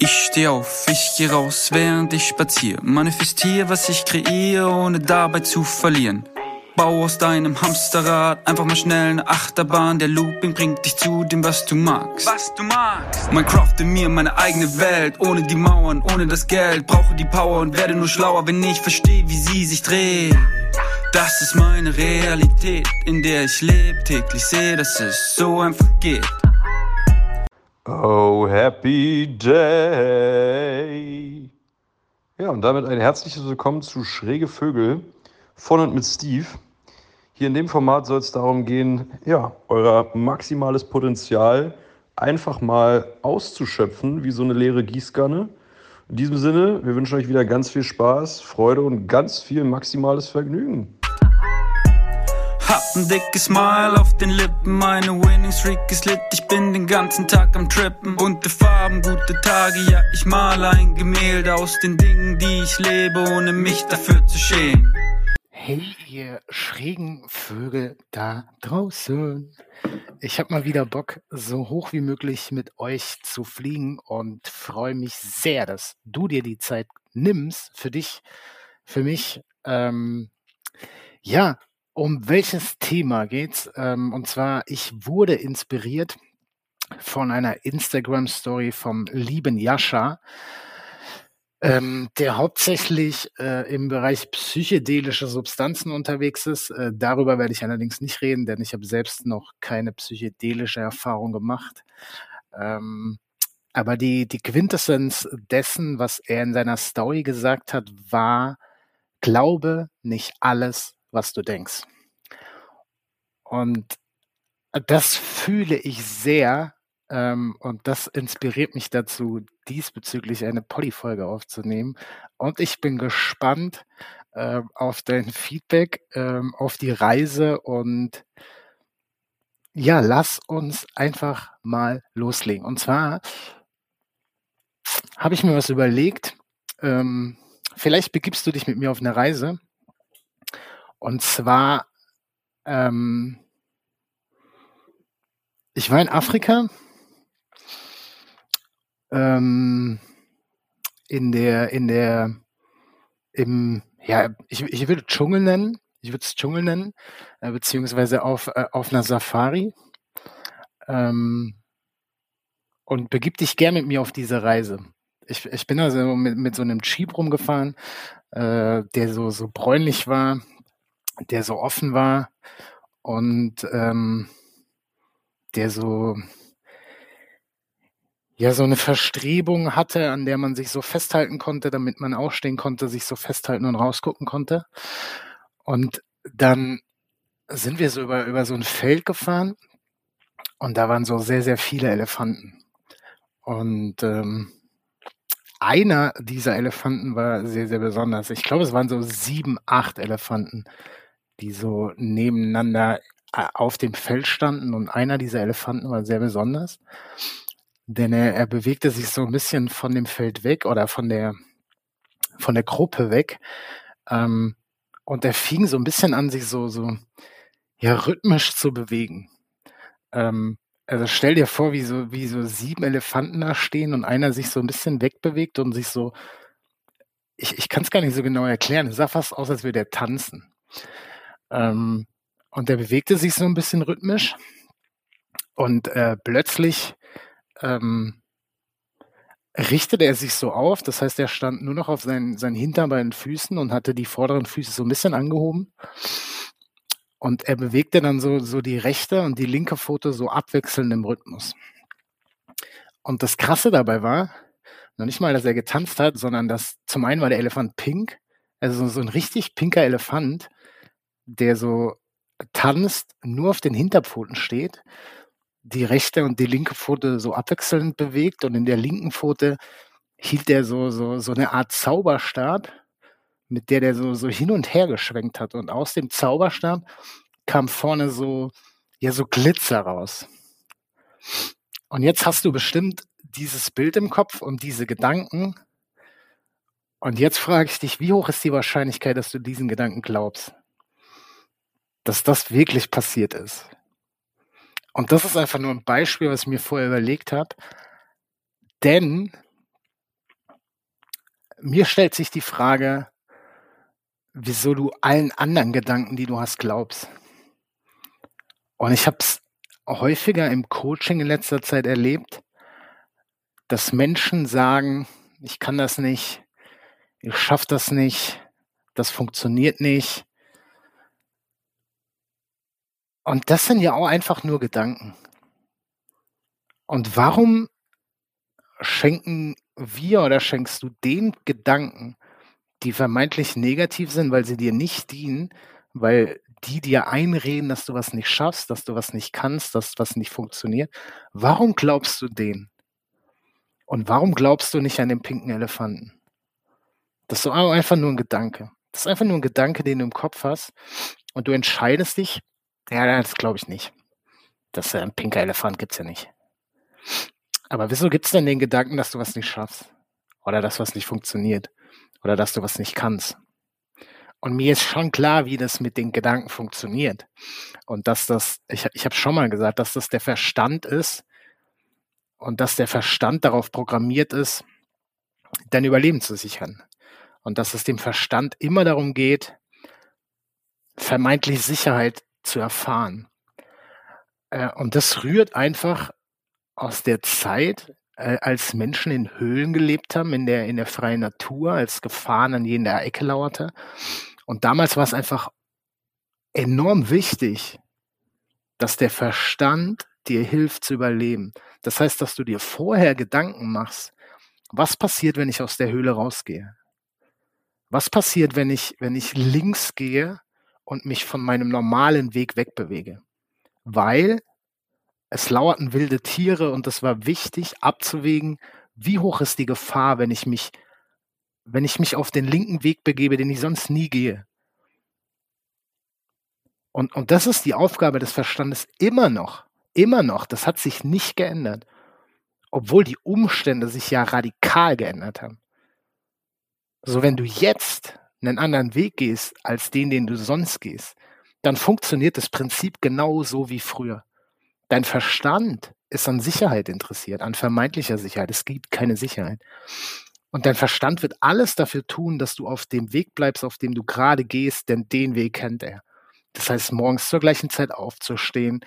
Ich steh auf, ich geh raus, während ich spazier. Manifestier, was ich kreiere, ohne dabei zu verlieren. Bau aus deinem Hamsterrad einfach mal schnell eine Achterbahn. Der Looping bringt dich zu dem, was du magst. Was du magst. Mein Craft in mir, meine eigene Welt. Ohne die Mauern, ohne das Geld. Brauche die Power und werde nur schlauer, wenn ich verstehe, wie sie sich dreht. Das ist meine Realität, in der ich lebe. Täglich sehe, dass es so einfach geht. Oh, happy day. Ja, und damit ein herzliches Willkommen zu Schräge Vögel von und mit Steve. Hier in dem Format soll es darum gehen, ja, euer maximales Potenzial einfach mal auszuschöpfen, wie so eine leere Gießkanne. In diesem Sinne, wir wünschen euch wieder ganz viel Spaß, Freude und ganz viel maximales Vergnügen. Hab ein dickes Smile auf den Lippen, meine Winning Streak ist lit, ich bin den ganzen Tag am Trippen. Bunte Farben, gute Tage, ja, ich male ein Gemälde aus den Dingen, die ich lebe, ohne mich dafür zu schämen. Hey, ihr schrägen Vögel da draußen. Ich habe mal wieder Bock, so hoch wie möglich mit euch zu fliegen und freue mich sehr, dass du dir die Zeit nimmst für dich, für mich. Ähm, ja, um welches Thema geht's? Ähm, und zwar, ich wurde inspiriert von einer Instagram-Story vom lieben Jascha, ähm, der hauptsächlich äh, im Bereich psychedelische Substanzen unterwegs ist. Äh, darüber werde ich allerdings nicht reden, denn ich habe selbst noch keine psychedelische Erfahrung gemacht. Ähm, aber die, die Quintessenz dessen, was er in seiner Story gesagt hat, war, glaube nicht alles, was du denkst. Und das fühle ich sehr ähm, und das inspiriert mich dazu, diesbezüglich eine Poddy-Folge aufzunehmen. Und ich bin gespannt äh, auf dein Feedback, äh, auf die Reise und ja, lass uns einfach mal loslegen. Und zwar habe ich mir was überlegt. Ähm, vielleicht begibst du dich mit mir auf eine Reise. Und zwar, ähm, ich war in Afrika, ähm, in der, in der, im, ja, ich, ich würde Dschungel nennen, ich würde es Dschungel nennen, äh, beziehungsweise auf, äh, auf einer Safari. Ähm, und begib dich gern mit mir auf diese Reise. Ich, ich bin also mit, mit so einem Jeep rumgefahren, äh, der so, so bräunlich war, der so offen war und ähm, der so ja so eine Verstrebung hatte, an der man sich so festhalten konnte, damit man aufstehen konnte, sich so festhalten und rausgucken konnte. Und dann sind wir so über, über so ein Feld gefahren und da waren so sehr, sehr viele Elefanten. Und ähm, einer dieser Elefanten war sehr, sehr besonders. Ich glaube, es waren so sieben, acht Elefanten, die so nebeneinander äh, auf dem Feld standen und einer dieser Elefanten war sehr besonders, denn er, er bewegte sich so ein bisschen von dem Feld weg oder von der von der Gruppe weg ähm, und er fing so ein bisschen an, sich so so ja rhythmisch zu bewegen. Ähm, also stell dir vor, wie so wie so sieben Elefanten da stehen und einer sich so ein bisschen wegbewegt und sich so ich, ich kann es gar nicht so genau erklären. Es sah fast aus, als würde er tanzen. Ähm, und der bewegte sich so ein bisschen rhythmisch. Und äh, plötzlich ähm, richtete er sich so auf. Das heißt, er stand nur noch auf seinen, seinen hinterbeiden Füßen und hatte die vorderen Füße so ein bisschen angehoben. Und er bewegte dann so, so die rechte und die linke Pfote so abwechselnd im Rhythmus. Und das Krasse dabei war, noch nicht mal, dass er getanzt hat, sondern dass zum einen war der Elefant pink, also so ein richtig pinker Elefant, der so tanzt, nur auf den Hinterpfoten steht, die rechte und die linke Pfote so abwechselnd bewegt und in der linken Pfote hielt er so, so, so eine Art Zauberstab, mit der der so, so hin und her geschwenkt hat. Und aus dem Zauberstab kam vorne so, ja, so Glitzer raus. Und jetzt hast du bestimmt dieses Bild im Kopf und diese Gedanken. Und jetzt frage ich dich, wie hoch ist die Wahrscheinlichkeit, dass du diesen Gedanken glaubst? Dass das wirklich passiert ist. Und das ist einfach nur ein Beispiel, was ich mir vorher überlegt habe. Denn mir stellt sich die Frage, wieso du allen anderen Gedanken, die du hast, glaubst. Und ich habe es häufiger im Coaching in letzter Zeit erlebt, dass Menschen sagen, ich kann das nicht, ich schaffe das nicht, das funktioniert nicht. Und das sind ja auch einfach nur Gedanken. Und warum schenken wir oder schenkst du den Gedanken, die vermeintlich negativ sind, weil sie dir nicht dienen, weil die dir einreden, dass du was nicht schaffst, dass du was nicht kannst, dass was nicht funktioniert. Warum glaubst du denen? Und warum glaubst du nicht an den pinken Elefanten? Das ist einfach nur ein Gedanke. Das ist einfach nur ein Gedanke, den du im Kopf hast und du entscheidest dich, ja, das glaube ich nicht. Das äh, ein pinker Elefant gibt's ja nicht. Aber wieso gibt's denn den Gedanken, dass du was nicht schaffst? Oder dass was nicht funktioniert? Oder dass du was nicht kannst? Und mir ist schon klar, wie das mit den Gedanken funktioniert. Und dass das, ich, ich habe schon mal gesagt, dass das der Verstand ist und dass der Verstand darauf programmiert ist, dein Überleben zu sichern. Und dass es dem Verstand immer darum geht, vermeintlich Sicherheit zu erfahren. Äh, und das rührt einfach aus der Zeit, äh, als Menschen in Höhlen gelebt haben, in der, in der freien Natur, als Gefahren an jeder Ecke lauerte. Und damals war es einfach enorm wichtig, dass der Verstand dir hilft zu überleben. Das heißt, dass du dir vorher Gedanken machst, was passiert, wenn ich aus der Höhle rausgehe? Was passiert, wenn ich, wenn ich links gehe und mich von meinem normalen Weg wegbewege? Weil es lauerten wilde Tiere und es war wichtig abzuwägen, wie hoch ist die Gefahr, wenn ich mich, wenn ich mich auf den linken Weg begebe, den ich sonst nie gehe. Und, und das ist die Aufgabe des Verstandes immer noch, immer noch. Das hat sich nicht geändert, obwohl die Umstände sich ja radikal geändert haben. So, wenn du jetzt einen anderen Weg gehst als den, den du sonst gehst, dann funktioniert das Prinzip genauso wie früher. Dein Verstand ist an Sicherheit interessiert, an vermeintlicher Sicherheit. Es gibt keine Sicherheit. Und dein Verstand wird alles dafür tun, dass du auf dem Weg bleibst, auf dem du gerade gehst, denn den Weg kennt er. Das heißt, morgens zur gleichen Zeit aufzustehen,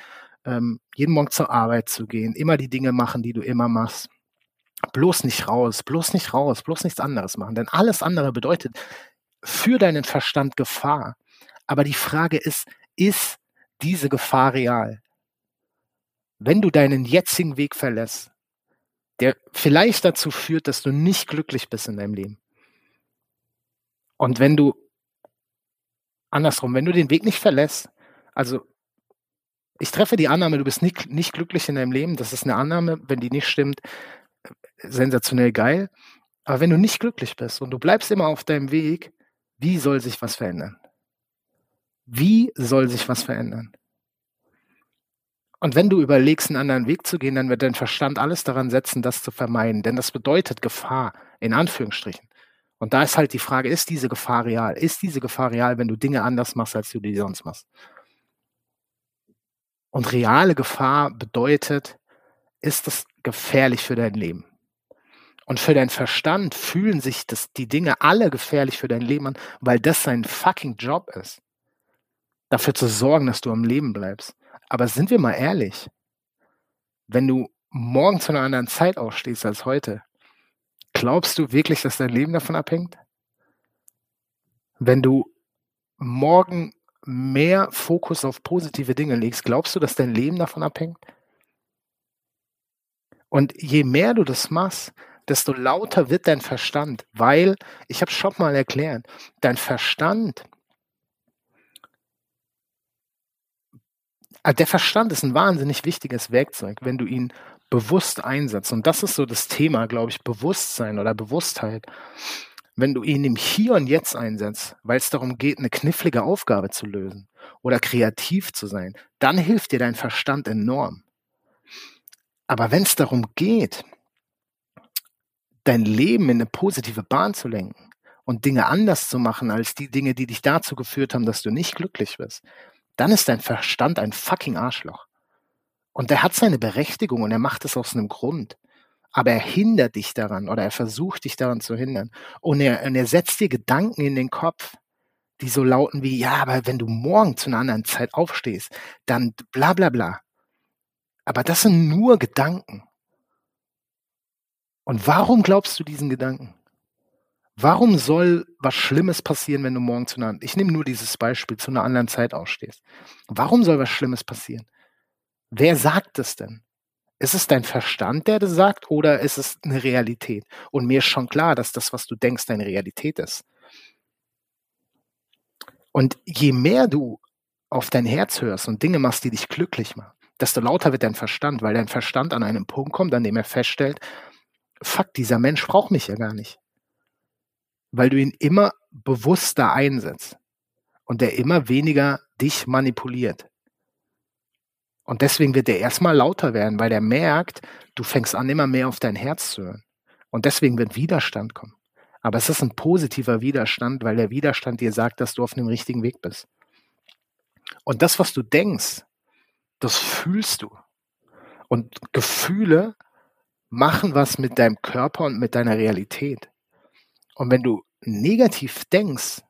ähm, jeden Morgen zur Arbeit zu gehen, immer die Dinge machen, die du immer machst. Bloß nicht raus, bloß nicht raus, bloß nichts anderes machen. Denn alles andere bedeutet für deinen Verstand Gefahr. Aber die Frage ist, ist diese Gefahr real? wenn du deinen jetzigen Weg verlässt, der vielleicht dazu führt, dass du nicht glücklich bist in deinem Leben. Und wenn du, andersrum, wenn du den Weg nicht verlässt, also ich treffe die Annahme, du bist nicht, nicht glücklich in deinem Leben, das ist eine Annahme, wenn die nicht stimmt, sensationell geil. Aber wenn du nicht glücklich bist und du bleibst immer auf deinem Weg, wie soll sich was verändern? Wie soll sich was verändern? Und wenn du überlegst, einen anderen Weg zu gehen, dann wird dein Verstand alles daran setzen, das zu vermeiden. Denn das bedeutet Gefahr, in Anführungsstrichen. Und da ist halt die Frage, ist diese Gefahr real? Ist diese Gefahr real, wenn du Dinge anders machst, als du die sonst machst? Und reale Gefahr bedeutet, ist es gefährlich für dein Leben? Und für deinen Verstand fühlen sich das, die Dinge alle gefährlich für dein Leben an, weil das sein fucking Job ist. Dafür zu sorgen, dass du am Leben bleibst. Aber sind wir mal ehrlich, wenn du morgen zu einer anderen Zeit aufstehst als heute, glaubst du wirklich, dass dein Leben davon abhängt? Wenn du morgen mehr Fokus auf positive Dinge legst, glaubst du, dass dein Leben davon abhängt? Und je mehr du das machst, desto lauter wird dein Verstand, weil, ich habe schon mal erklärt, dein Verstand Ah, der Verstand ist ein wahnsinnig wichtiges Werkzeug, wenn du ihn bewusst einsetzt. Und das ist so das Thema, glaube ich, Bewusstsein oder Bewusstheit. Wenn du ihn im Hier und Jetzt einsetzt, weil es darum geht, eine knifflige Aufgabe zu lösen oder kreativ zu sein, dann hilft dir dein Verstand enorm. Aber wenn es darum geht, dein Leben in eine positive Bahn zu lenken und Dinge anders zu machen als die Dinge, die dich dazu geführt haben, dass du nicht glücklich bist, dann ist dein Verstand ein fucking Arschloch. Und der hat seine Berechtigung und er macht es aus einem Grund. aber er hindert dich daran oder er versucht dich daran zu hindern. Und er, und er setzt dir Gedanken in den Kopf, die so lauten wie, ja, aber wenn du morgen zu einer anderen Zeit aufstehst, dann bla bla bla. Aber das sind nur Gedanken. Und warum glaubst du diesen Gedanken? Warum soll was Schlimmes passieren, wenn du morgen zu einer, ich nehme nur dieses Beispiel, zu einer anderen Zeit ausstehst? Warum soll was Schlimmes passieren? Wer sagt es denn? Ist es dein Verstand, der das sagt, oder ist es eine Realität? Und mir ist schon klar, dass das, was du denkst, deine Realität ist. Und je mehr du auf dein Herz hörst und Dinge machst, die dich glücklich machen, desto lauter wird dein Verstand, weil dein Verstand an einen Punkt kommt, an dem er feststellt, fuck, dieser Mensch braucht mich ja gar nicht. Weil du ihn immer bewusster einsetzt und der immer weniger dich manipuliert. Und deswegen wird er erstmal lauter werden, weil er merkt, du fängst an, immer mehr auf dein Herz zu hören. Und deswegen wird Widerstand kommen. Aber es ist ein positiver Widerstand, weil der Widerstand dir sagt, dass du auf dem richtigen Weg bist. Und das, was du denkst, das fühlst du. Und Gefühle machen was mit deinem Körper und mit deiner Realität. Und wenn du negativ denkst,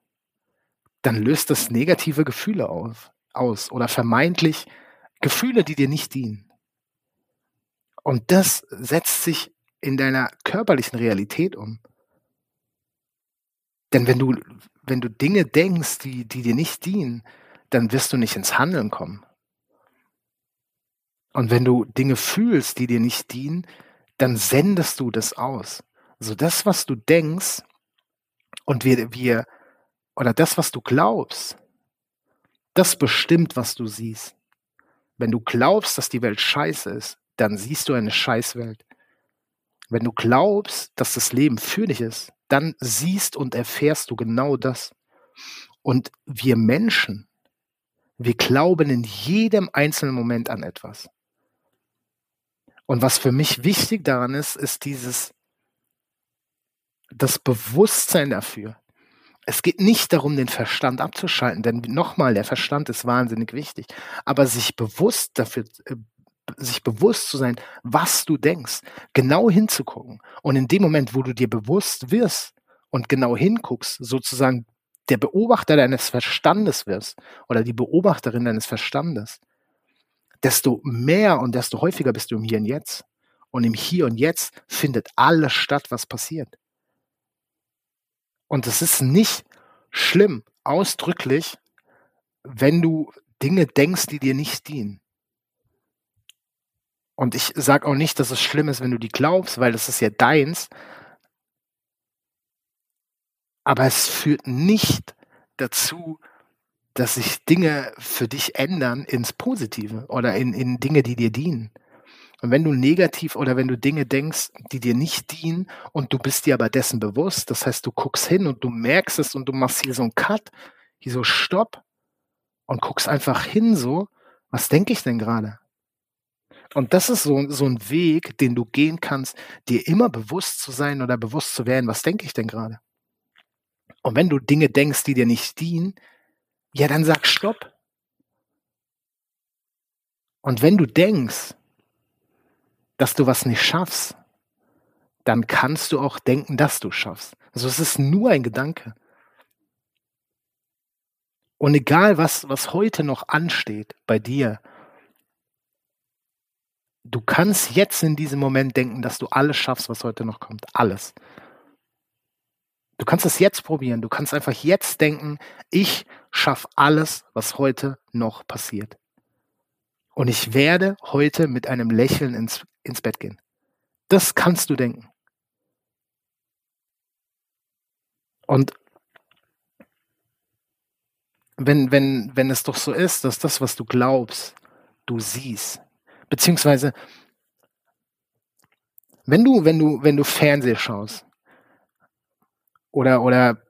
dann löst das negative Gefühle auf, aus oder vermeintlich Gefühle, die dir nicht dienen. Und das setzt sich in deiner körperlichen Realität um. Denn wenn du, wenn du Dinge denkst, die, die dir nicht dienen, dann wirst du nicht ins Handeln kommen. Und wenn du Dinge fühlst, die dir nicht dienen, dann sendest du das aus. So das, was du denkst und wir, wir, oder das, was du glaubst, das bestimmt, was du siehst. Wenn du glaubst, dass die Welt scheiße ist, dann siehst du eine Scheißwelt. Wenn du glaubst, dass das Leben für dich ist, dann siehst und erfährst du genau das. Und wir Menschen, wir glauben in jedem einzelnen Moment an etwas. Und was für mich wichtig daran ist, ist dieses, das Bewusstsein dafür. Es geht nicht darum, den Verstand abzuschalten, denn nochmal, der Verstand ist wahnsinnig wichtig. Aber sich bewusst dafür, äh, sich bewusst zu sein, was du denkst, genau hinzugucken. Und in dem Moment, wo du dir bewusst wirst und genau hinguckst, sozusagen der Beobachter deines Verstandes wirst oder die Beobachterin deines Verstandes, desto mehr und desto häufiger bist du im Hier und Jetzt. Und im Hier und Jetzt findet alles statt, was passiert. Und es ist nicht schlimm, ausdrücklich, wenn du Dinge denkst, die dir nicht dienen. Und ich sage auch nicht, dass es schlimm ist, wenn du die glaubst, weil das ist ja deins. Aber es führt nicht dazu, dass sich Dinge für dich ändern ins Positive oder in, in Dinge, die dir dienen. Und wenn du negativ oder wenn du Dinge denkst, die dir nicht dienen und du bist dir aber dessen bewusst, das heißt, du guckst hin und du merkst es und du machst hier so einen Cut, hier so Stopp und guckst einfach hin so, was denke ich denn gerade? Und das ist so, so ein Weg, den du gehen kannst, dir immer bewusst zu sein oder bewusst zu werden, was denke ich denn gerade? Und wenn du Dinge denkst, die dir nicht dienen, ja, dann sag Stopp. Und wenn du denkst, dass du was nicht schaffst, dann kannst du auch denken, dass du schaffst. Also es ist nur ein Gedanke. Und egal, was, was heute noch ansteht bei dir, du kannst jetzt in diesem Moment denken, dass du alles schaffst, was heute noch kommt. Alles. Du kannst es jetzt probieren. Du kannst einfach jetzt denken, ich schaffe alles, was heute noch passiert. Und ich werde heute mit einem Lächeln ins, ins Bett gehen. Das kannst du denken. Und wenn, wenn, wenn es doch so ist, dass das, was du glaubst, du siehst, Beziehungsweise, wenn du, wenn du, wenn du Fernseh schaust oder, oder,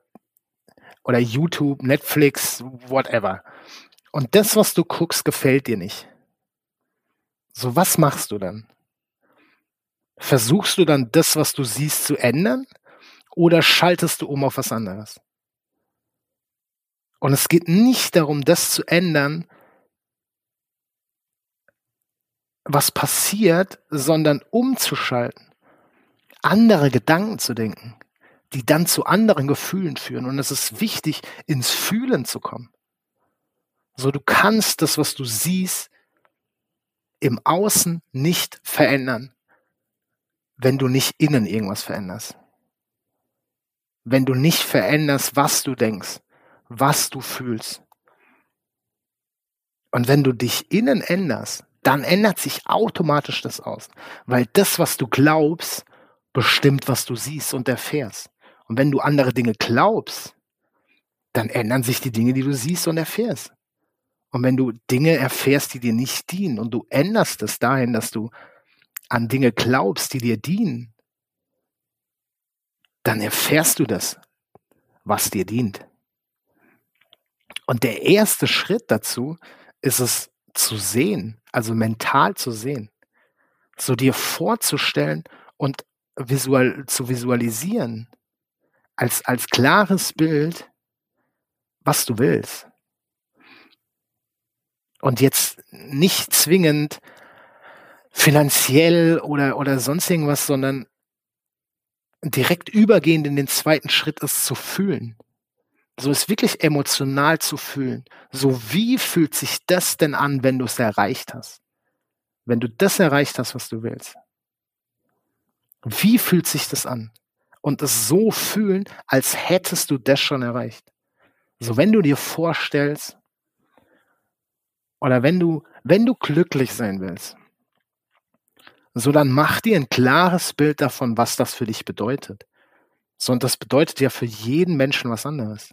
oder YouTube, Netflix, whatever, und das, was du guckst, gefällt dir nicht. So, was machst du dann? Versuchst du dann das, was du siehst, zu ändern? Oder schaltest du um auf was anderes? Und es geht nicht darum, das zu ändern, was passiert, sondern umzuschalten andere Gedanken zu denken, die dann zu anderen Gefühlen führen. Und es ist wichtig, ins Fühlen zu kommen. So, du kannst das, was du siehst, im Außen nicht verändern, wenn du nicht innen irgendwas veränderst. Wenn du nicht veränderst, was du denkst, was du fühlst. Und wenn du dich innen änderst, dann ändert sich automatisch das Außen. Weil das, was du glaubst, bestimmt, was du siehst und erfährst. Und wenn du andere Dinge glaubst, dann ändern sich die Dinge, die du siehst und erfährst. Und wenn du Dinge erfährst, die dir nicht dienen und du änderst es dahin, dass du an Dinge glaubst, die dir dienen, dann erfährst du das, was dir dient. Und der erste Schritt dazu ist es zu sehen, also mental zu sehen, so dir vorzustellen und visual, zu visualisieren, als, als klares Bild, was du willst. Und jetzt nicht zwingend finanziell oder, oder sonst irgendwas, sondern direkt übergehend in den zweiten Schritt ist zu fühlen. So ist wirklich emotional zu fühlen. So wie fühlt sich das denn an, wenn du es erreicht hast? Wenn du das erreicht hast, was du willst. Wie fühlt sich das an? Und es so fühlen, als hättest du das schon erreicht. So wenn du dir vorstellst, oder wenn du, wenn du glücklich sein willst, so dann mach dir ein klares Bild davon, was das für dich bedeutet. So, und das bedeutet ja für jeden Menschen was anderes.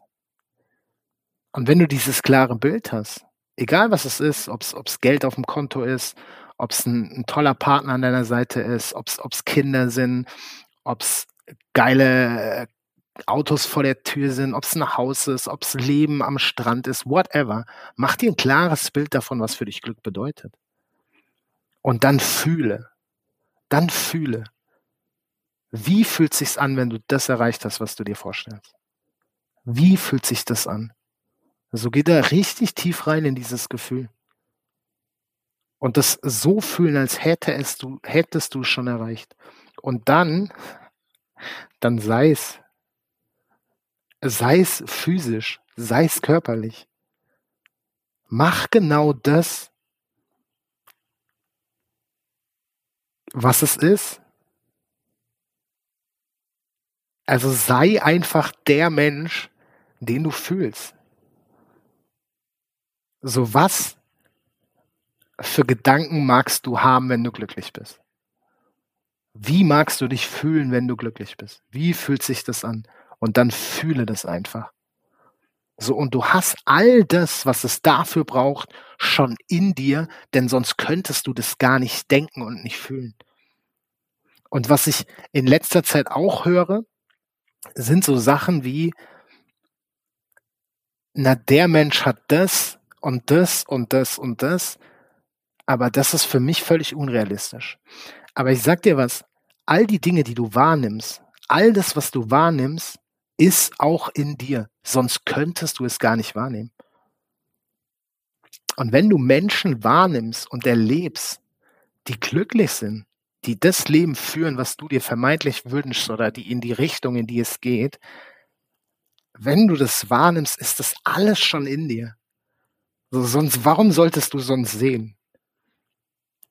Und wenn du dieses klare Bild hast, egal was es ist, ob es Geld auf dem Konto ist, ob es ein, ein, toller Partner an deiner Seite ist, ob es Kinder sind, ob es geile Autos vor der Tür sind, ob es ein Haus ist, ob es Leben am Strand ist, whatever. Mach dir ein klares Bild davon, was für dich Glück bedeutet. Und dann fühle, dann fühle, wie fühlt sich's an, wenn du das erreicht hast, was du dir vorstellst? Wie fühlt sich das an? So geht er richtig tief rein in dieses Gefühl. Und das so fühlen, als hätte es du, hättest du schon erreicht. Und dann, dann sei es, sei es physisch, sei es körperlich. Mach genau das, was es ist. Also sei einfach der Mensch, den du fühlst. So was für Gedanken magst du haben, wenn du glücklich bist? Wie magst du dich fühlen, wenn du glücklich bist? Wie fühlt sich das an? Und dann fühle das einfach. So, und du hast all das, was es dafür braucht, schon in dir, denn sonst könntest du das gar nicht denken und nicht fühlen. Und was ich in letzter Zeit auch höre, sind so Sachen wie, na, der Mensch hat das und das und das und das, aber das ist für mich völlig unrealistisch. Aber ich sag dir was, all die Dinge, die du wahrnimmst, all das, was du wahrnimmst, ist auch in dir. Sonst könntest du es gar nicht wahrnehmen. Und wenn du Menschen wahrnimmst und erlebst, die glücklich sind, die das Leben führen, was du dir vermeintlich wünschst oder die in die Richtung, in die es geht, wenn du das wahrnimmst, ist das alles schon in dir. So, sonst, warum solltest du sonst sehen?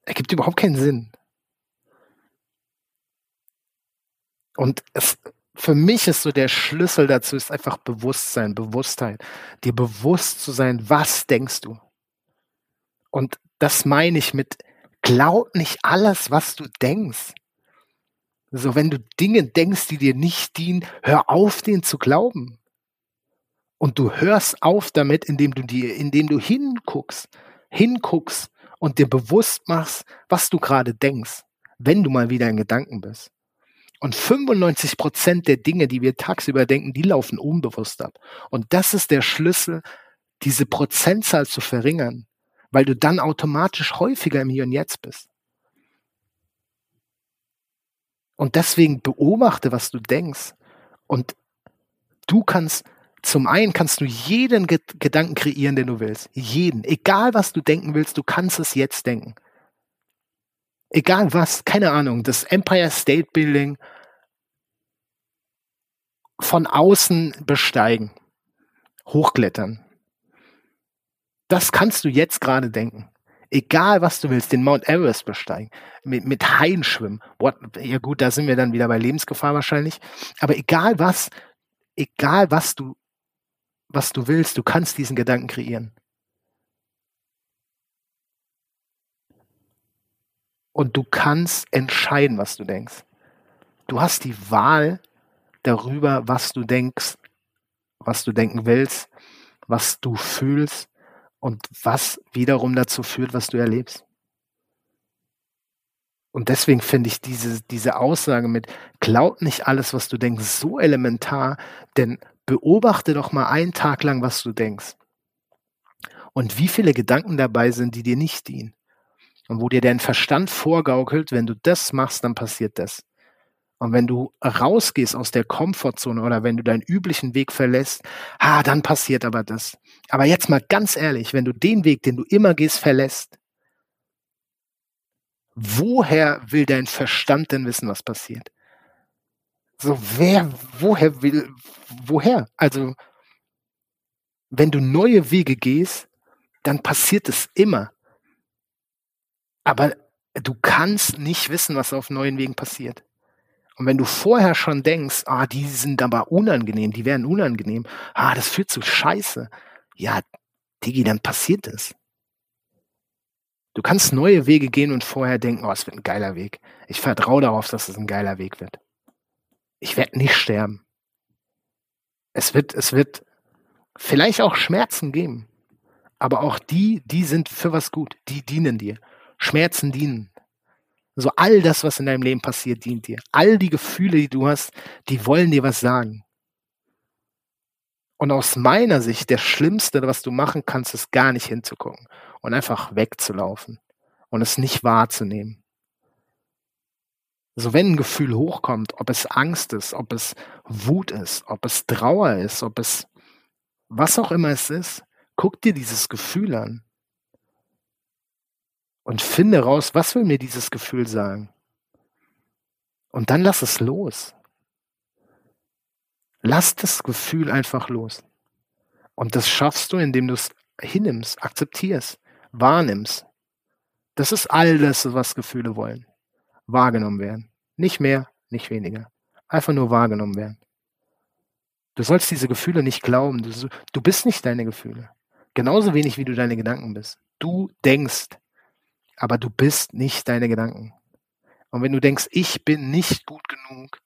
Ergibt überhaupt keinen Sinn. Und es, für mich ist so der Schlüssel dazu ist einfach Bewusstsein, Bewusstheit. Dir bewusst zu sein, was denkst du? Und das meine ich mit, glaub nicht alles, was du denkst. So, wenn du Dinge denkst, die dir nicht dienen, hör auf, denen zu glauben. Und du hörst auf damit, indem du dir, indem du hinguckst, hinguckst und dir bewusst machst, was du gerade denkst, wenn du mal wieder in Gedanken bist. Und 95 Prozent der Dinge, die wir tagsüber denken, die laufen unbewusst ab. Und das ist der Schlüssel, diese Prozentzahl zu verringern, weil du dann automatisch häufiger im Hier und Jetzt bist. Und deswegen beobachte, was du denkst. Und du kannst, zum einen kannst du jeden Gedanken kreieren, den du willst. Jeden. Egal, was du denken willst, du kannst es jetzt denken egal was, keine Ahnung, das Empire State Building von außen besteigen, hochklettern. Das kannst du jetzt gerade denken. Egal was du willst, den Mount Everest besteigen, mit, mit Haien schwimmen. What? Ja gut, da sind wir dann wieder bei Lebensgefahr wahrscheinlich. Aber egal was, egal was du, was du willst, du kannst diesen Gedanken kreieren. Und du kannst entscheiden, was du denkst. Du hast die Wahl darüber, was du denkst, was du denken willst, was du fühlst und was wiederum dazu führt, was du erlebst. Und deswegen finde ich diese, diese Aussage mit, glaub nicht alles, was du denkst, so elementar, denn beobachte doch mal einen Tag lang, was du denkst. Und wie viele Gedanken dabei sind, die dir nicht dienen. Und wo dir dein Verstand vorgaukelt, wenn du das machst, dann passiert das. Und wenn du rausgehst aus der Komfortzone oder wenn du deinen üblichen Weg verlässt, ah, dann passiert aber das. Aber jetzt mal ganz ehrlich, wenn du den Weg, den du immer gehst, verlässt, woher will dein Verstand denn wissen, was passiert? So, wer, woher will, woher? Also, wenn du neue Wege gehst, dann passiert es immer. Aber du kannst nicht wissen, was auf neuen Wegen passiert. Und wenn du vorher schon denkst, ah, die sind aber unangenehm, die werden unangenehm, ah, das führt zu Scheiße, ja, Digi, dann passiert es. Du kannst neue Wege gehen und vorher denken, oh, es wird ein geiler Weg. Ich vertraue darauf, dass es ein geiler Weg wird. Ich werde nicht sterben. Es wird, es wird vielleicht auch Schmerzen geben. Aber auch die, die sind für was gut. Die dienen dir. Schmerzen dienen. So all das, was in deinem Leben passiert, dient dir. All die Gefühle, die du hast, die wollen dir was sagen. Und aus meiner Sicht, der Schlimmste, was du machen kannst, ist gar nicht hinzugucken und einfach wegzulaufen und es nicht wahrzunehmen. So wenn ein Gefühl hochkommt, ob es Angst ist, ob es Wut ist, ob es Trauer ist, ob es was auch immer es ist, guck dir dieses Gefühl an und finde raus, was will mir dieses Gefühl sagen. Und dann lass es los. Lass das Gefühl einfach los. Und das schaffst du, indem du es hinnimmst, akzeptierst, wahrnimmst. Das ist all das, was Gefühle wollen. Wahrgenommen werden. Nicht mehr, nicht weniger. Einfach nur wahrgenommen werden. Du sollst diese Gefühle nicht glauben. Du, du bist nicht deine Gefühle. Genauso wenig wie du deine Gedanken bist. Du denkst aber du bist nicht deine Gedanken. Und wenn du denkst, ich bin nicht gut genug,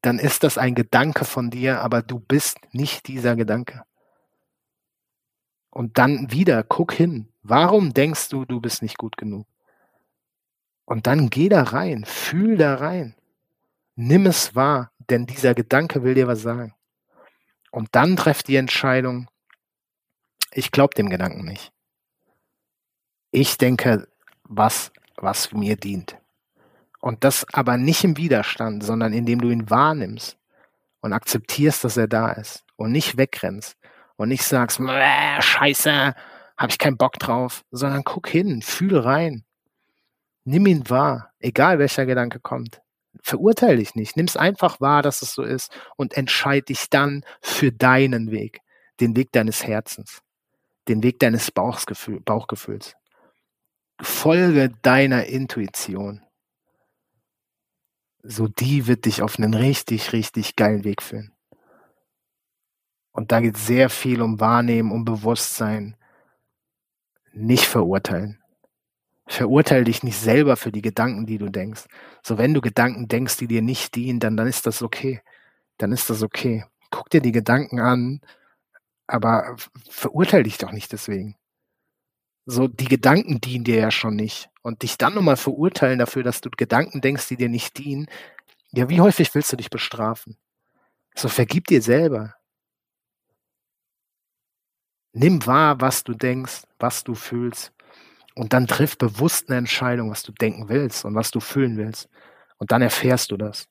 dann ist das ein Gedanke von dir, aber du bist nicht dieser Gedanke. Und dann wieder, guck hin. Warum denkst du, du bist nicht gut genug? Und dann geh da rein, fühl da rein. Nimm es wahr, denn dieser Gedanke will dir was sagen. Und dann treff die Entscheidung, ich glaube dem Gedanken nicht ich denke, was, was mir dient. Und das aber nicht im Widerstand, sondern indem du ihn wahrnimmst und akzeptierst, dass er da ist und nicht wegrennst und nicht sagst, scheiße, habe ich keinen Bock drauf, sondern guck hin, fühl rein. Nimm ihn wahr, egal welcher Gedanke kommt. Verurteile dich nicht, nimm es einfach wahr, dass es so ist und entscheide dich dann für deinen Weg, den Weg deines Herzens, den Weg deines Bauchgefühl, Bauchgefühls. Folge deiner Intuition. So die wird dich auf einen richtig, richtig geilen Weg führen. Und da geht sehr viel um Wahrnehmen, um Bewusstsein. Nicht verurteilen. Verurteile dich nicht selber für die Gedanken, die du denkst. So wenn du Gedanken denkst, die dir nicht dienen, dann, dann ist das okay. Dann ist das okay. Guck dir die Gedanken an, aber verurteile dich doch nicht deswegen so die Gedanken dienen dir ja schon nicht. Und dich dann nochmal verurteilen dafür, dass du Gedanken denkst, die dir nicht dienen, ja, wie häufig willst du dich bestrafen? So vergib dir selber. Nimm wahr, was du denkst, was du fühlst. Und dann triff bewusst eine Entscheidung, was du denken willst und was du fühlen willst. Und dann erfährst du das.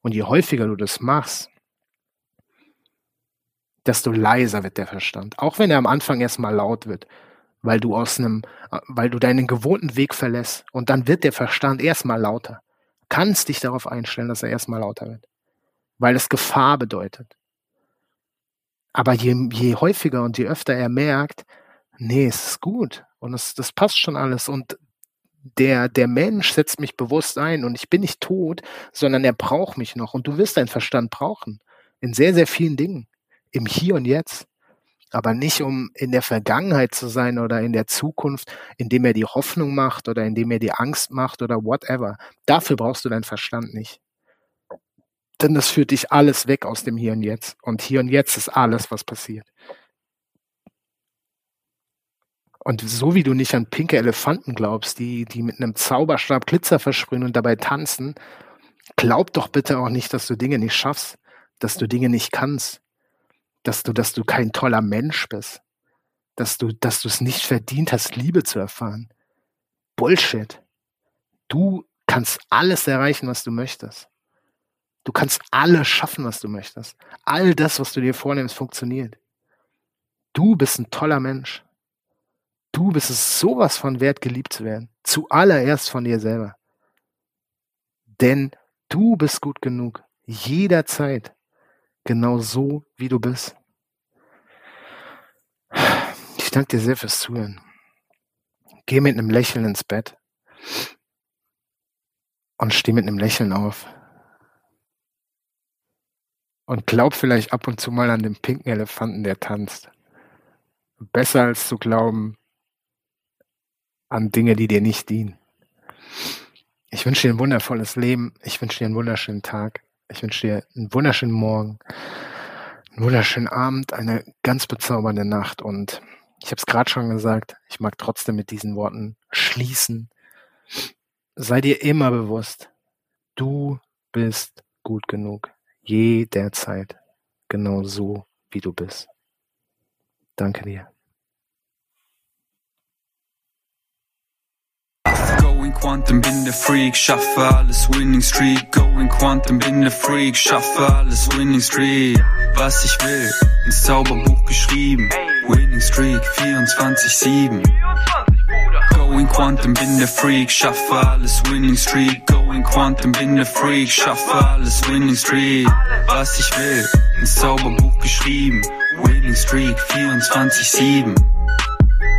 Und je häufiger du das machst, desto leiser wird der Verstand. Auch wenn er am Anfang erstmal laut wird weil du aus einem, weil du deinen gewohnten Weg verlässt und dann wird der Verstand erstmal lauter. Kannst dich darauf einstellen, dass er erstmal lauter wird. weil es Gefahr bedeutet. Aber je, je häufiger und je öfter er merkt, nee, es ist gut und es, das passt schon alles und der, der Mensch setzt mich bewusst ein und ich bin nicht tot, sondern er braucht mich noch und du wirst deinen Verstand brauchen. In sehr, sehr vielen Dingen. Im Hier und Jetzt. Aber nicht um in der Vergangenheit zu sein oder in der Zukunft, indem er die Hoffnung macht oder indem er die Angst macht oder whatever. Dafür brauchst du deinen Verstand nicht. Denn das führt dich alles weg aus dem Hier und Jetzt. Und Hier und Jetzt ist alles, was passiert. Und so wie du nicht an pinke Elefanten glaubst, die, die mit einem Zauberstab Glitzer versprühen und dabei tanzen, glaub doch bitte auch nicht, dass du Dinge nicht schaffst, dass du Dinge nicht kannst, dass du, dass du kein toller Mensch bist, dass du, dass du es nicht verdient hast, Liebe zu erfahren. Bullshit. Du kannst alles erreichen, was du möchtest. Du kannst alles schaffen, was du möchtest. All das, was du dir vornimmst, funktioniert. Du bist ein toller Mensch. Du bist es sowas von wert, geliebt zu werden. Zuallererst von dir selber. Denn du bist gut genug. Jederzeit. Genau so, wie du bist. Ich danke dir sehr fürs Zuhören. Geh mit einem Lächeln ins Bett und steh mit einem Lächeln auf. Und glaub vielleicht ab und zu mal an den pinken Elefanten, der tanzt. Besser als zu glauben, an Dinge, die dir nicht dienen. Ich wünsche dir ein wundervolles Leben. Ich wünsche dir einen wunderschönen Tag. Ich wünsche dir einen wunderschönen Morgen, einen wunderschönen Abend, eine ganz bezaubernde Nacht. Und ich habe es gerade schon gesagt, ich mag trotzdem mit diesen Worten schließen. Sei dir immer bewusst, du bist gut genug. Jederzeit. Genau so, wie du bist. Danke dir. Quantum, bin der Freak, schaffe alles Winning Streak. Going Quantum, bin der Freak, schaffe alles Winning Streak. Was ich will, ins Zauberbuch geschrieben. Winning Streak 24-7. Going Quantum, bin der Freak, schaffe alles Winning Streak. Going Quantum, bin der Freak, schaffe alles Winning Streak. Was ich will, ins Zauberbuch geschrieben. Winning Streak 24-7.